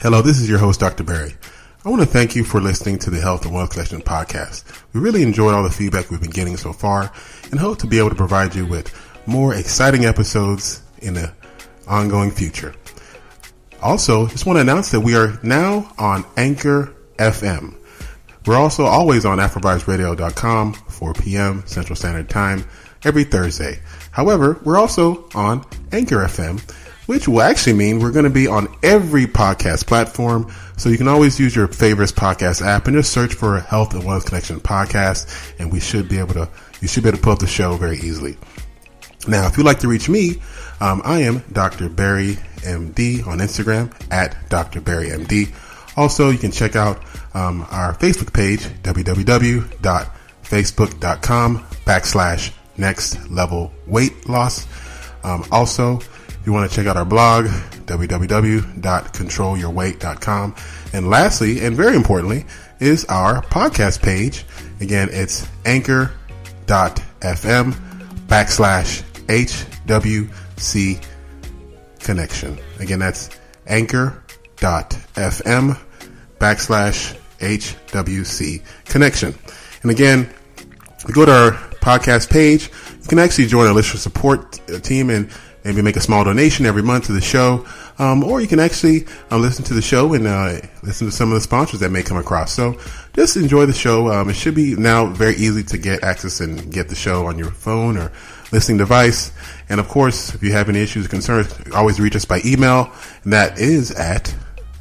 Hello, this is your host, Dr. Barry. I want to thank you for listening to the Health and Wealth Connection podcast. We really enjoyed all the feedback we've been getting so far and hope to be able to provide you with more exciting episodes in the ongoing future. Also, just want to announce that we are now on Anchor FM. We're also always on AfroVibesRadio.com, 4 p.m. Central Standard Time, every Thursday. However, we're also on Anchor FM, which will actually mean we're going to be on every podcast platform. So you can always use your favorite podcast app and just search for Health and Wealth Connection podcast, and we should be able to, you should be able to pull up the show very easily. Now, if you'd like to reach me, um, I am Dr. Barry MD on Instagram at Dr. Barry MD. Also, you can check out um, our Facebook page, www.facebook.com backslash next level weight loss. Um, also, you want to check out our blog, www.controlyourweight.com. And lastly, and very importantly, is our podcast page. Again, it's anchor.fm backslash HWC connection. Again, that's anchor.fm backslash HWC connection. And again, go to our podcast page, you can actually join our listener support uh, team and maybe make a small donation every month to the show. Um, or you can actually uh, listen to the show and uh, listen to some of the sponsors that may come across. So just enjoy the show. Um, it should be now very easy to get access and get the show on your phone or listening device. And of course, if you have any issues or concerns, always reach us by email. And that is at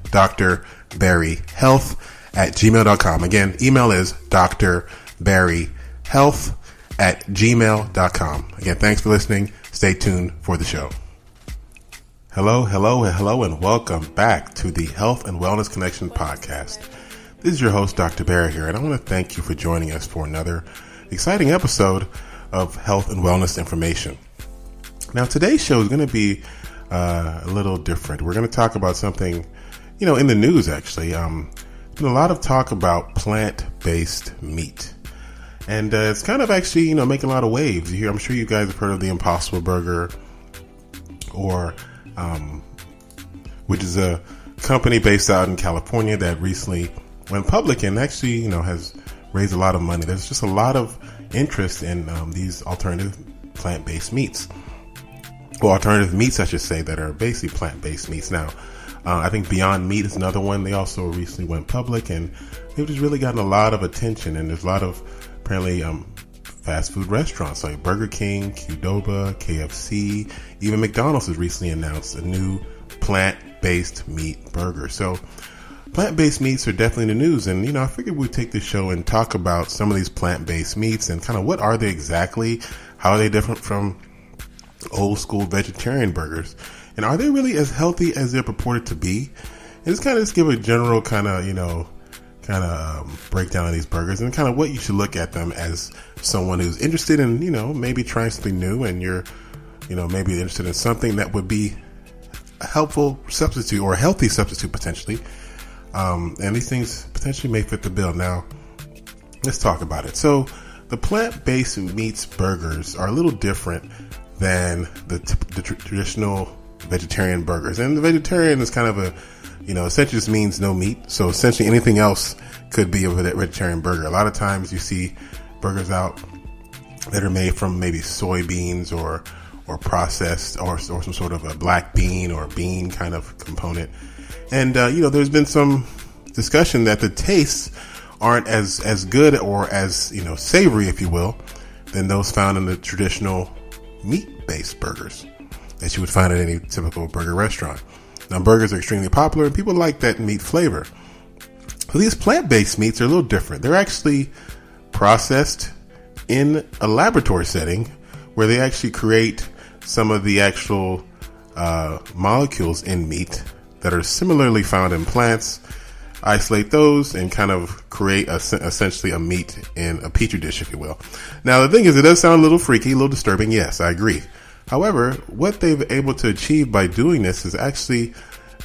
drbarryhealth at gmail.com. Again, email is drbarryhealth at gmail.com. Again, thanks for listening. Stay tuned for the show. Hello, hello, hello, and welcome back to the Health and Wellness Connection podcast. This is your host, Dr. Barry here, and I want to thank you for joining us for another exciting episode of health and wellness information. Now, today's show is going to be uh, a little different. We're going to talk about something, you know, in the news actually. Um, a lot of talk about plant-based meat, and uh, it's kind of actually, you know, making a lot of waves. Hear, I'm sure you guys have heard of the Impossible Burger, or um, which is a company based out in California that recently went public and actually, you know, has raised a lot of money. There's just a lot of interest in um, these alternative plant-based meats. Well, alternative meats, I should say, that are basically plant-based meats. Now, uh, I think Beyond Meat is another one. They also recently went public, and they've just really gotten a lot of attention. And there's a lot of apparently um, fast food restaurants like Burger King, Qdoba, KFC, even McDonald's has recently announced a new plant-based meat burger. So plant-based meats are definitely in the news and you know i figured we'd take this show and talk about some of these plant-based meats and kind of what are they exactly? How are they different from old school vegetarian burgers? And are they really as healthy as they're purported to be? And just kind of just give a general kind of you know kind of um, breakdown of these burgers and kind of what you should look at them as someone who's interested in you know maybe trying something new and you're you know maybe interested in something that would be a helpful substitute or a healthy substitute potentially um, and these things potentially may fit the bill. Now, let's talk about it. So, the plant based meats burgers are a little different than the, t- the tr- traditional vegetarian burgers. And the vegetarian is kind of a, you know, essentially just means no meat. So, essentially anything else could be a vegetarian burger. A lot of times you see burgers out that are made from maybe soybeans or or processed or, or some sort of a black bean or bean kind of component. And, uh, you know, there's been some discussion that the tastes aren't as, as good or as, you know, savory, if you will, than those found in the traditional meat based burgers that you would find at any typical burger restaurant. Now, burgers are extremely popular and people like that meat flavor. So these plant-based meats are a little different. They're actually processed in a laboratory setting where they actually create some of the actual uh, molecules in meat that are similarly found in plants, isolate those, and kind of create a, essentially a meat in a petri dish, if you will. Now, the thing is, it does sound a little freaky, a little disturbing. Yes, I agree. However, what they've able to achieve by doing this is actually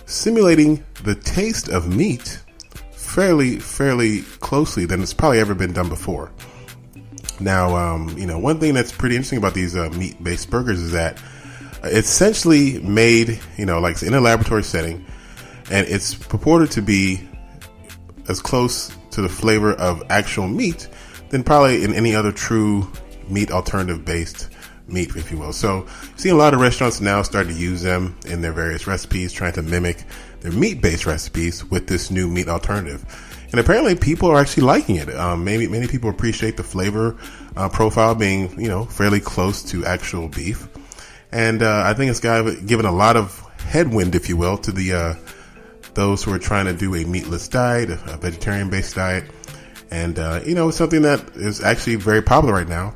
simulating the taste of meat fairly, fairly closely than it's probably ever been done before. Now, um, you know, one thing that's pretty interesting about these uh, meat-based burgers is that it's essentially made, you know, like in a laboratory setting, and it's purported to be as close to the flavor of actual meat than probably in any other true meat alternative based meat, if you will. So, you see a lot of restaurants now starting to use them in their various recipes, trying to mimic their meat based recipes with this new meat alternative. And apparently, people are actually liking it. Um, maybe many people appreciate the flavor uh, profile being, you know, fairly close to actual beef. And uh, I think it's given a lot of headwind, if you will, to the uh, those who are trying to do a meatless diet, a vegetarian based diet. And, uh, you know, it's something that is actually very popular right now.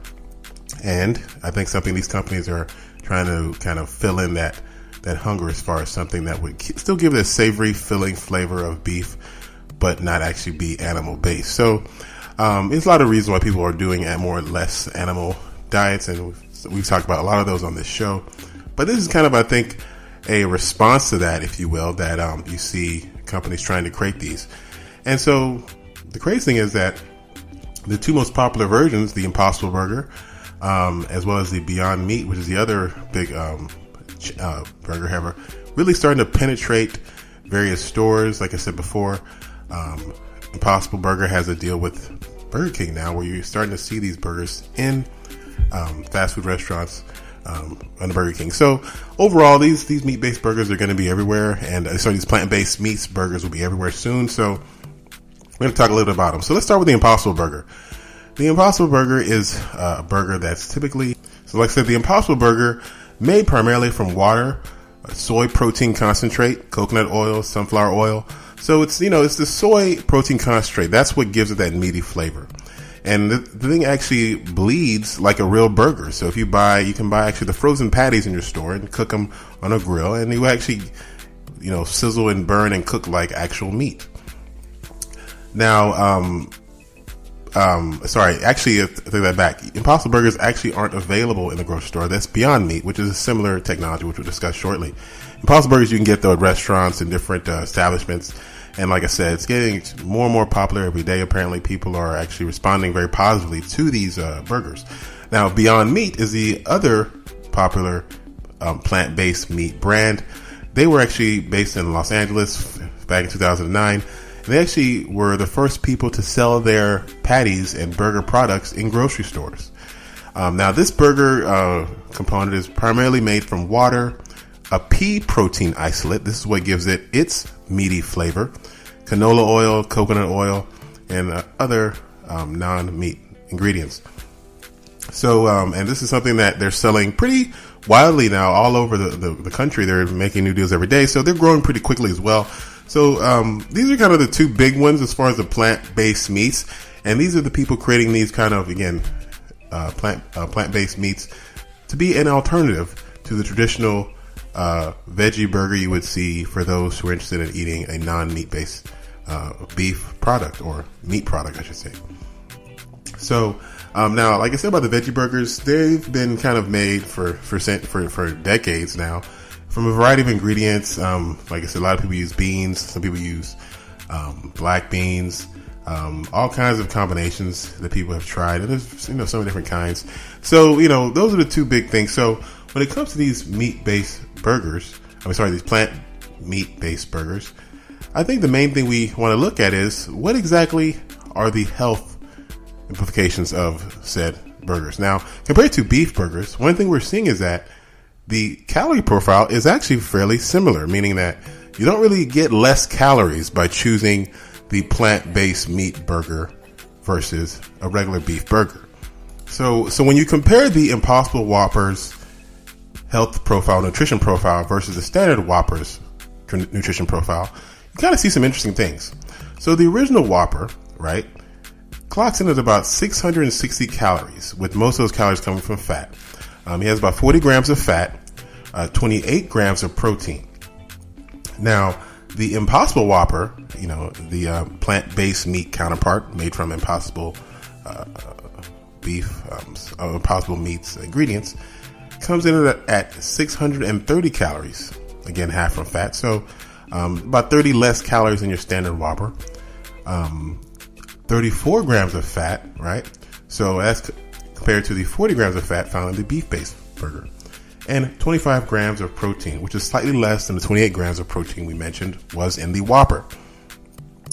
And I think something these companies are trying to kind of fill in that, that hunger as far as something that would still give it a savory, filling flavor of beef, but not actually be animal based. So, um, there's a lot of reasons why people are doing more or less animal diets. And we've, we've talked about a lot of those on this show. But this is kind of, I think, a response to that, if you will, that um, you see companies trying to create these. And so the crazy thing is that the two most popular versions, the Impossible Burger, um, as well as the Beyond Meat, which is the other big um, uh, burger haver, really starting to penetrate various stores. Like I said before, um, Impossible Burger has a deal with Burger King now, where you're starting to see these burgers in um, fast food restaurants um, on the Burger King. So overall, these these meat based burgers are going to be everywhere, and uh, so these plant based meats burgers will be everywhere soon. So we're going to talk a little bit about them. So let's start with the Impossible Burger. The Impossible Burger is uh, a burger that's typically so, like I said, the Impossible Burger made primarily from water, soy protein concentrate, coconut oil, sunflower oil. So it's you know it's the soy protein concentrate. That's what gives it that meaty flavor and the, the, thing actually bleeds like a real burger. So if you buy, you can buy actually the frozen patties in your store and cook them on a grill, and you actually, you know, sizzle and burn and cook like actual meat. Now, um, um, sorry, actually, take that back. Impossible Burgers actually aren't available in the grocery store. That's Beyond Meat, which is a similar technology, which we'll discuss shortly. Impossible Burgers you can get though at restaurants and different uh, establishments and like I said, it's getting more and more popular every day. Apparently, people are actually responding very positively to these uh, burgers. Now, Beyond Meat is the other popular um, plant based meat brand. They were actually based in Los Angeles back in 2009. They actually were the first people to sell their patties and burger products in grocery stores. Um, now, this burger uh, component is primarily made from water, a pea protein isolate. This is what gives it its meaty flavor, canola oil, coconut oil, and uh, other um, non meat ingredients. So, um, and this is something that they're selling pretty wildly now all over the, the, the, country. They're making new deals every day. So they're growing pretty quickly as well. So, um, these are kind of the two big ones as far as the plant based meats. And these are the people creating these kind of, again, uh, plant, uh, plant based meats to be an alternative to the traditional uh, veggie burger you would see for those who are interested in eating a non meat based uh, beef product or meat product, I should say. So um, now, like I said about the veggie burgers, they've been kind of made for for for, for decades now from a variety of ingredients. Um, like I said, a lot of people use beans. Some people use um, black beans. Um, all kinds of combinations that people have tried, and there's you know so many different kinds. So you know those are the two big things. So when it comes to these meat based burgers, I'm sorry, these plant meat based burgers, I think the main thing we want to look at is what exactly are the health implications of said burgers. Now, compared to beef burgers, one thing we're seeing is that the calorie profile is actually fairly similar, meaning that you don't really get less calories by choosing the plant based meat burger versus a regular beef burger. So, so when you compare the Impossible Whoppers health profile, nutrition profile versus the standard Whoppers nutrition profile, you kind of see some interesting things. So the original Whopper, right, clocks in at about 660 calories, with most of those calories coming from fat. Um, he has about 40 grams of fat, uh, 28 grams of protein. Now, the Impossible Whopper, you know, the uh, plant-based meat counterpart made from Impossible uh, beef, um, uh, Impossible meats ingredients, comes in at, at 630 calories. Again, half from fat, so um, about 30 less calories than your standard Whopper. Um, 34 grams of fat, right? So that's compared to the 40 grams of fat found in the beef-based burger and 25 grams of protein, which is slightly less than the 28 grams of protein we mentioned was in the Whopper.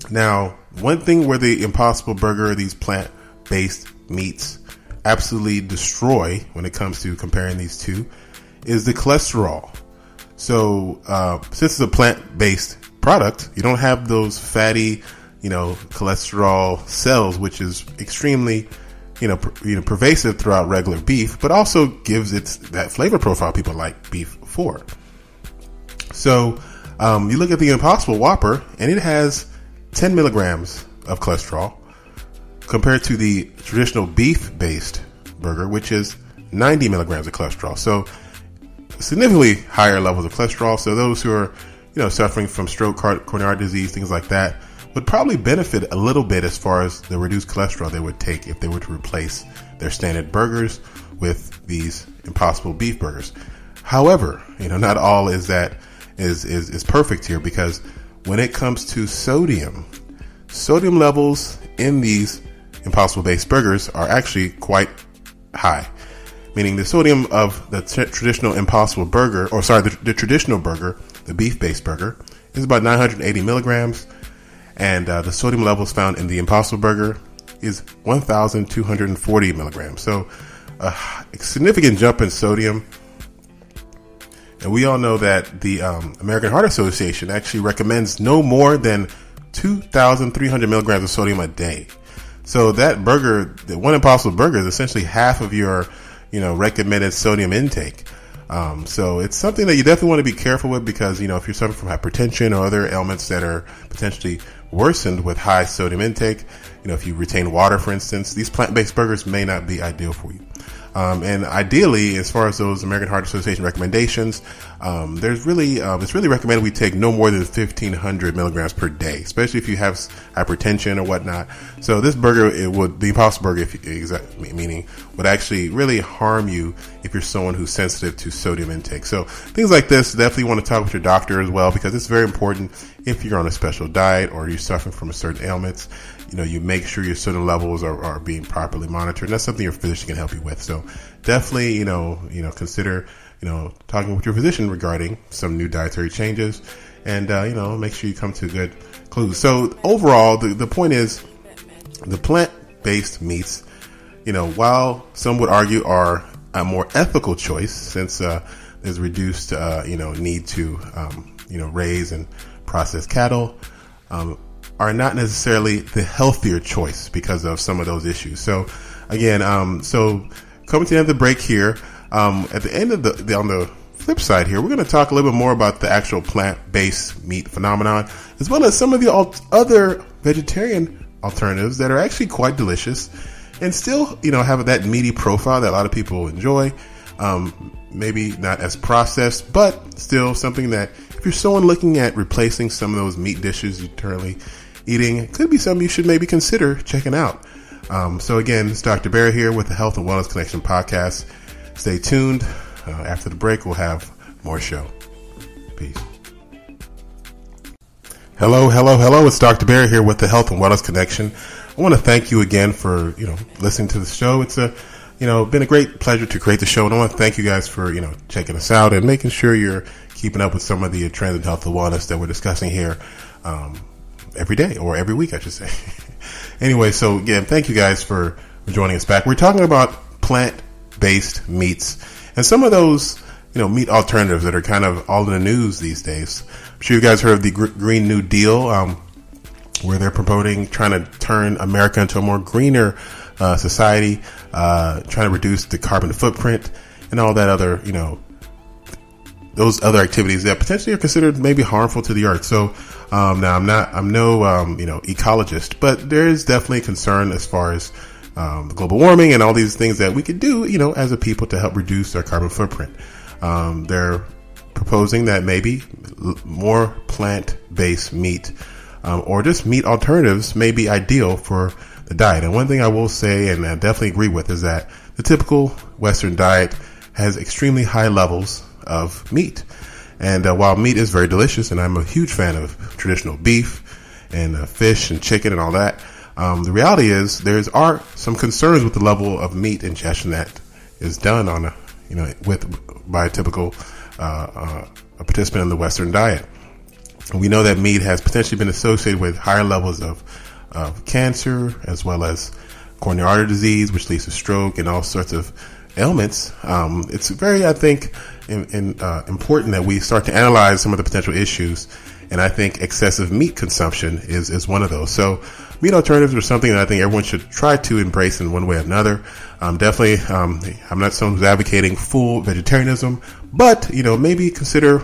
Now, one thing where the Impossible Burger, these plant based meats, absolutely destroy when it comes to comparing these two is the cholesterol. So, uh, since it's a plant based product, you don't have those fatty, you know, cholesterol cells, which is extremely you know, per, you know, pervasive throughout regular beef, but also gives it that flavor profile people like beef for. So, um, you look at the Impossible Whopper, and it has 10 milligrams of cholesterol compared to the traditional beef-based burger, which is 90 milligrams of cholesterol. So, significantly higher levels of cholesterol. So, those who are, you know, suffering from stroke, coronary disease, things like that, would probably benefit a little bit as far as the reduced cholesterol they would take if they were to replace their standard burgers with these impossible beef burgers. However, you know, not all is that is, is, is perfect here because when it comes to sodium, sodium levels in these impossible based burgers are actually quite high. Meaning the sodium of the t- traditional impossible burger, or sorry, the, the traditional burger, the beef based burger, is about 980 milligrams and uh, the sodium levels found in the Impossible Burger is 1,240 milligrams. So a significant jump in sodium. And we all know that the um, American Heart Association actually recommends no more than 2,300 milligrams of sodium a day. So that burger, the one Impossible Burger, is essentially half of your, you know, recommended sodium intake. Um, so it's something that you definitely want to be careful with because you know if you're suffering from hypertension or other ailments that are potentially worsened with high sodium intake. You know, if you retain water, for instance, these plant-based burgers may not be ideal for you. Um, and ideally, as far as those American Heart Association recommendations, um, there's really um, it's really recommended we take no more than 1,500 milligrams per day, especially if you have hypertension or whatnot. So this burger, it would the Impossible Burger, if exact meaning, would actually really harm you if you're someone who's sensitive to sodium intake. So things like this, definitely want to talk with your doctor as well because it's very important if you're on a special diet or you're suffering from a certain ailments you know, you make sure your certain levels are, are being properly monitored. And that's something your physician can help you with. So definitely, you know, you know, consider, you know, talking with your physician regarding some new dietary changes and, uh, you know, make sure you come to good clues. So overall, the, the point is the plant based meats, you know, while some would argue are a more ethical choice since, uh, there's reduced, uh, you know, need to, um, you know, raise and process cattle. Um, are not necessarily the healthier choice because of some of those issues. So again, um, so coming to the end of the break here, um, at the end of the, the, on the flip side here, we're going to talk a little bit more about the actual plant-based meat phenomenon, as well as some of the other vegetarian alternatives that are actually quite delicious and still, you know, have that meaty profile that a lot of people enjoy. Um, maybe not as processed, but still something that if you're someone looking at replacing some of those meat dishes you currently eating could be something you should maybe consider checking out. Um, so again, it's Dr. Barry here with the Health and Wellness Connection podcast. Stay tuned. Uh, after the break, we'll have more show. Peace. Hello, hello, hello. It's Dr. Barry here with the Health and Wellness Connection. I want to thank you again for, you know, listening to the show. It's a, you know, been a great pleasure to create the show. And I want to thank you guys for, you know, checking us out and making sure you're keeping up with some of the trends in health and wellness that we're discussing here. Um, every day or every week, I should say. anyway, so again, thank you guys for, joining us back. We're talking about plant based meats and some of those, you know, meat alternatives that are kind of all in the news these days. I'm sure you guys heard of the Green New Deal, um, where they're promoting trying to turn America into a more greener uh, society, uh, trying to reduce the carbon footprint and all that other, you know, those other activities that potentially are considered maybe harmful to the earth. So um, now I'm not I'm no um, you know ecologist, but there is definitely concern as far as um, global warming and all these things that we could do you know as a people to help reduce our carbon footprint. Um, they're proposing that maybe more plant based meat um, or just meat alternatives may be ideal for the diet. And one thing I will say, and I definitely agree with, is that the typical Western diet has extremely high levels of meat. And uh, while meat is very delicious, and I'm a huge fan of traditional beef and uh, fish and chicken and all that, um, the reality is there are some concerns with the level of meat ingestion that is done on a you know with by a typical uh, uh a participant in the Western diet. We know that meat has potentially been associated with higher levels of of cancer as well as coronary artery disease, which leads to stroke and all sorts of ailments. Um, it's very, I think, in, in, uh, important that we start to analyze some of the potential issues. And I think excessive meat consumption is, is one of those. So meat alternatives are something that I think everyone should try to embrace in one way or another. Um, definitely, um, I'm not someone who's advocating full vegetarianism, but, you know, maybe consider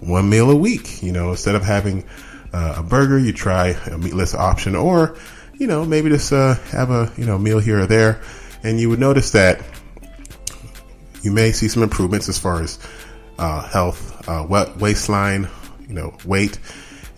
one meal a week, you know, instead of having uh, a burger, you try a meatless option or, you know, maybe just, uh, have a, you know, meal here or there. And you would notice that you may see some improvements as far as uh, health, uh, waistline, you know, weight,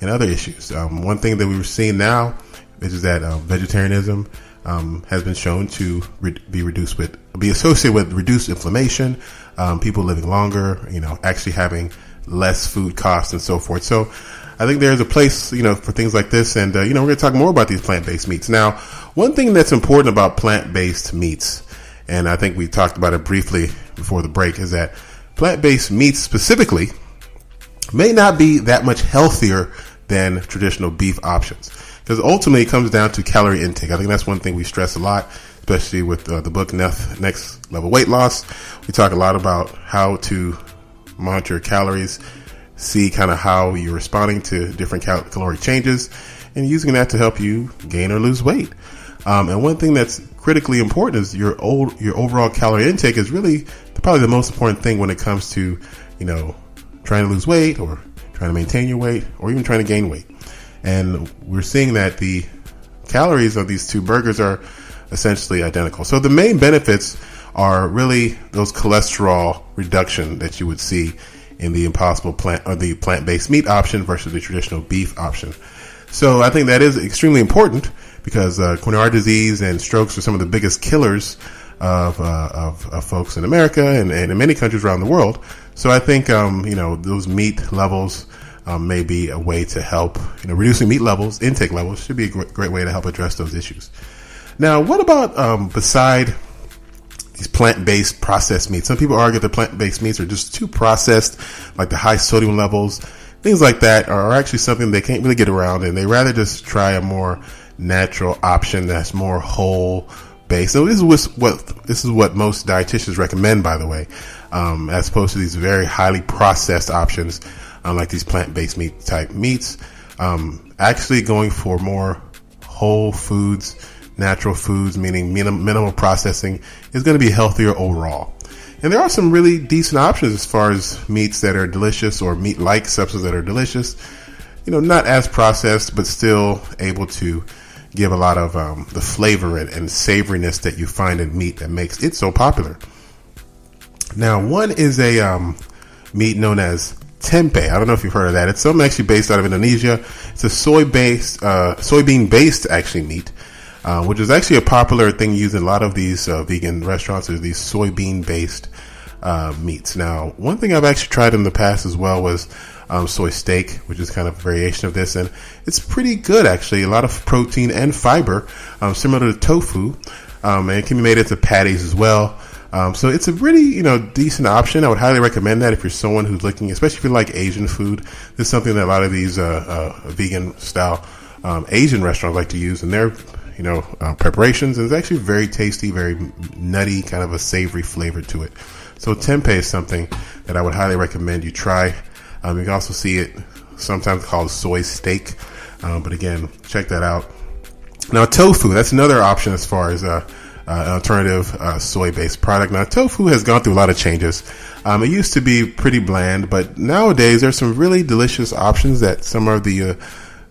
and other issues. Um, one thing that we're seeing now is that uh, vegetarianism um, has been shown to re- be reduced with be associated with reduced inflammation, um, people living longer, you know, actually having less food costs and so forth. So. I think there's a place, you know, for things like this, and uh, you know, we're going to talk more about these plant-based meats. Now, one thing that's important about plant-based meats and I think we talked about it briefly before the break, is that plant based meats specifically may not be that much healthier than traditional beef options. Because ultimately it comes down to calorie intake. I think that's one thing we stress a lot, especially with uh, the book Next Level Weight Loss. We talk a lot about how to monitor calories, see kind of how you're responding to different cal- changes, and using that to help you gain or lose weight. Um, and one thing that's critically important is your old your overall calorie intake is really probably the most important thing when it comes to you know trying to lose weight or trying to maintain your weight or even trying to gain weight. And we're seeing that the calories of these two burgers are essentially identical. So the main benefits are really those cholesterol reduction that you would see in the impossible plant or the plant-based meat option versus the traditional beef option. So I think that is extremely important because uh, coronary disease and strokes are some of the biggest killers of, uh, of, of, folks in America and, and, in many countries around the world. So I think, um, you know, those meat levels um, may be a way to help, you know, reducing meat levels, intake levels should be a great, great way to help address those issues. Now, what about um, beside these plant-based processed meats? Some people argue that plant-based meats are just too processed, like the high sodium levels, things like that are actually something they can't really get around, and they rather just try a more natural option that's more whole based. So this is what this is what most dietitians recommend, by the way, um, as opposed to these very highly processed options, um, like these plant-based meat type meats. Um, actually, going for more whole foods, natural foods, meaning minim- minimal processing, is going to be healthier overall. And there are some really decent options as far as meats that are delicious or meat-like substances that are delicious. You know, not as processed, but still able to give a lot of um, the flavor and, and savoriness that you find in meat that makes it so popular. Now, one is a um, meat known as tempeh. I don't know if you've heard of that. It's something actually based out of Indonesia. It's a soy based, uh, soybean based actually meat, uh, which is actually a popular thing used in a lot of these uh, vegan restaurants. Is these soybean based uh, meats. Now, one thing I've actually tried in the past as well was um, soy steak, which is kind of a variation of this, and it's pretty good actually. A lot of protein and fiber, um, similar to tofu, um, and it can be made into patties as well. Um, so it's a really you know decent option. I would highly recommend that if you're someone who's looking, especially if you like Asian food. This is something that a lot of these uh, uh, vegan style um, Asian restaurants like to use in their you know uh, preparations. And it's actually very tasty, very nutty, kind of a savory flavor to it. So tempeh is something that I would highly recommend you try. Um, you can also see it sometimes called soy steak. Um, but again, check that out. Now, tofu, that's another option as far as uh, uh, an alternative uh, soy based product. Now, tofu has gone through a lot of changes. Um, it used to be pretty bland, but nowadays there's some really delicious options that some of the uh,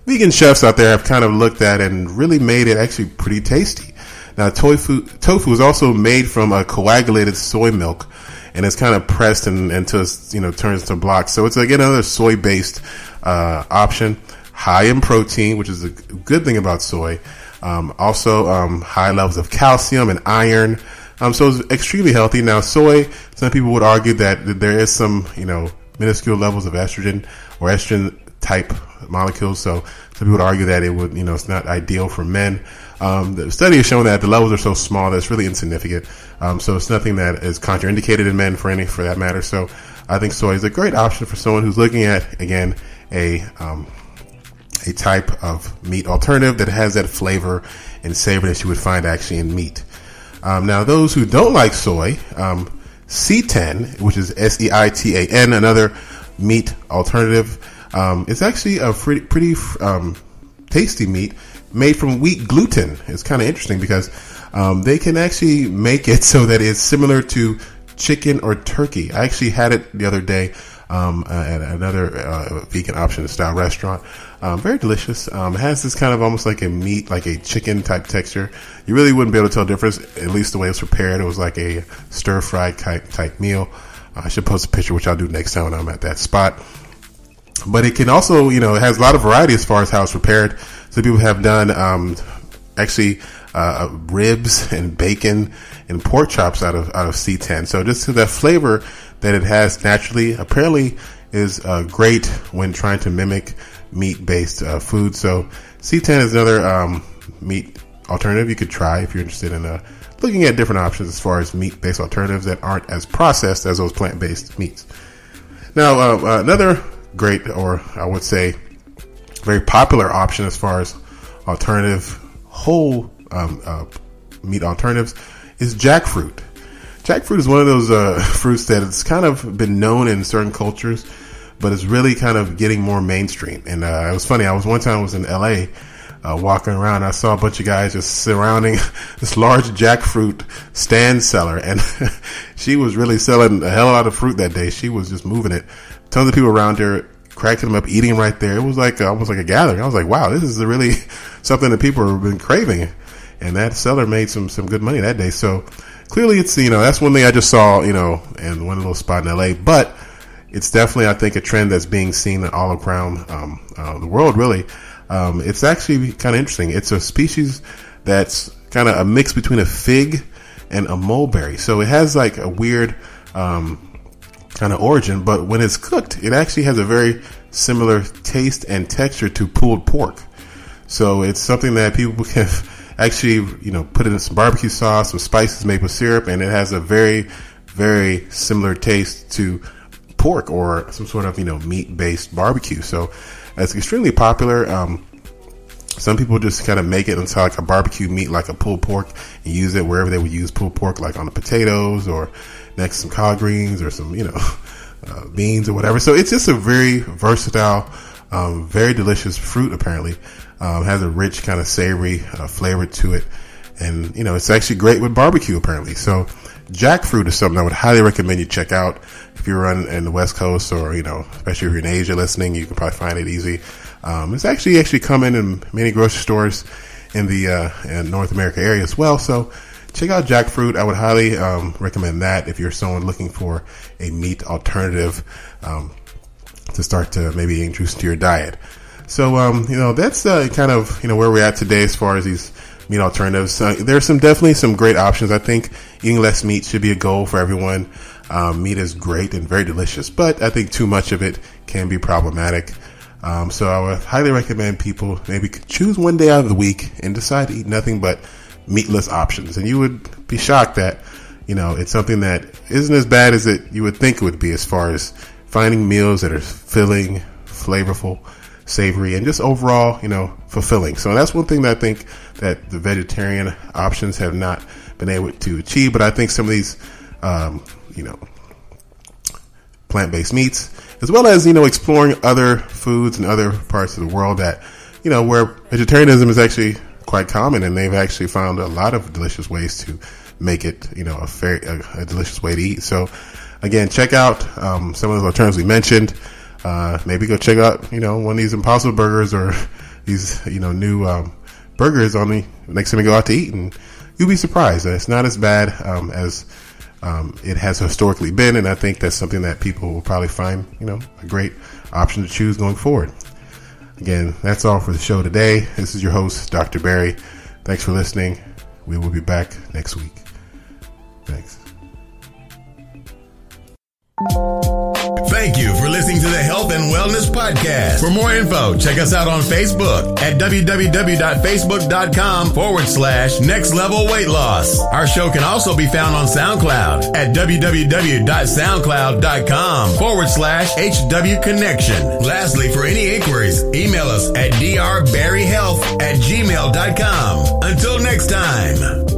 vegan chefs out there have kind of looked at and really made it actually pretty tasty. Now, tofu tofu is also made from a coagulated soy milk, and it's kind of pressed and until you know turns to blocks. So it's again another soy based uh, option, high in protein, which is a good thing about soy. Um, also, um, high levels of calcium and iron. Um, so it's extremely healthy. Now, soy, some people would argue that there is some, you know, minuscule levels of estrogen or estrogen type molecules. So some people would argue that it would, you know, it's not ideal for men. Um, the study has shown that the levels are so small that it's really insignificant. Um, so it's nothing that is contraindicated in men for any, for that matter. So I think soy is a great option for someone who's looking at, again, a, um, a type of meat alternative that has that flavor and savor that you would find actually in meat. Um, now, those who don't like soy, um, Seitan, which is S E I T A N, another meat alternative, um, it's actually a pretty, pretty um, tasty meat made from wheat gluten. It's kind of interesting because um, they can actually make it so that it's similar to chicken or turkey. I actually had it the other day um, uh, at another uh, vegan option style restaurant. Um, very delicious. Um, it has this kind of almost like a meat, like a chicken type texture. You really wouldn't be able to tell difference, at least the way it's prepared. It was like a stir fried type, type meal. I should post a picture, which I'll do next time when I'm at that spot. But it can also, you know, it has a lot of variety as far as how it's prepared. So people have done um, actually uh, ribs and bacon and pork chops out of out of seitan. So just to that flavor that it has naturally, apparently, is uh, great when trying to mimic meat based uh, food. So seitan is another um, meat alternative you could try if you're interested in uh, looking at different options as far as meat based alternatives that aren't as processed as those plant based meats. Now, uh, another great, or I would say, very popular option as far as alternative whole um, uh, meat alternatives is jackfruit. Jackfruit is one of those uh, fruits that it's kind of been known in certain cultures, but it's really kind of getting more mainstream. And uh, it was funny. I was one time I was in L.A. Uh, walking around, I saw a bunch of guys just surrounding this large jackfruit stand seller, and she was really selling a hell lot of fruit that day. She was just moving it. Tons of people around her cracking them up, eating right there. It was like uh, almost like a gathering. I was like, wow, this is really something that people have been craving. And that seller made some some good money that day. So clearly, it's you know that's one thing I just saw you know in one little spot in LA, but it's definitely I think a trend that's being seen all around um, uh, the world. Really, um, it's actually kind of interesting. It's a species that's kind of a mix between a fig and a mulberry. So it has like a weird um, kind of origin, but when it's cooked, it actually has a very similar taste and texture to pulled pork. So it's something that people can actually, you know, put in some barbecue sauce, some spices, maple syrup, and it has a very, very similar taste to pork or some sort of, you know, meat based barbecue. So it's extremely popular. Um, some people just kind of make it into like a barbecue meat, like a pulled pork, and use it wherever they would use pulled pork, like on the potatoes or next some collard greens or some, you know, uh, beans or whatever. So it's just a very versatile, um, very delicious fruit. Apparently, um, has a rich kind of savory uh, flavor to it, and you know, it's actually great with barbecue. Apparently, so jackfruit is something I would highly recommend you check out if you're on in the West Coast or you know, especially if you're in Asia listening. You can probably find it easy. Um, it's actually actually coming in many grocery stores in the uh, in North America area as well. So check out jackfruit. I would highly um, recommend that if you're someone looking for a meat alternative um, to start to maybe introduce to your diet. So, um, you know, that's uh, kind of you know where we're at today as far as these meat alternatives. Uh, there's some definitely some great options. I think eating less meat should be a goal for everyone. Um, meat is great and very delicious, but I think too much of it can be problematic. Um, so I would highly recommend people maybe choose one day out of the week and decide to eat nothing but meatless options. And you would be shocked that, you know, it's something that isn't as bad as it you would think it would be as far as finding meals that are filling, flavorful, savory, and just overall, you know, fulfilling. So that's one thing that I think that the vegetarian options have not been able to achieve. But I think some of these, um, you know, plant-based meats, as well as, you know, exploring other foods and other parts of the world that, you know, where vegetarianism is actually quite common, and they've actually found a lot of delicious ways to make it, you know, a fair, a, a delicious way to eat. So, Again, check out um, some of those alternatives we mentioned. Uh, maybe go check out, you know, one of these Impossible Burgers or these, you know, new um, burgers on the next time you go out to eat, and you'll be surprised. That it's not as bad um, as um, it has historically been, and I think that's something that people will probably find, you know, a great option to choose going forward. Again, that's all for the show today. This is your host, Dr. Barry. Thanks for listening. We will be back next week. Thanks. Health and Wellness Podcast. For more info, check us out on Facebook at www.facebook.com forward slash next level weight loss. Our show can also be found on SoundCloud at www.soundcloud.com forward slash HW Connection. Lastly, for any inquiries, email us at drbarryhealth at gmail.com. Until next time.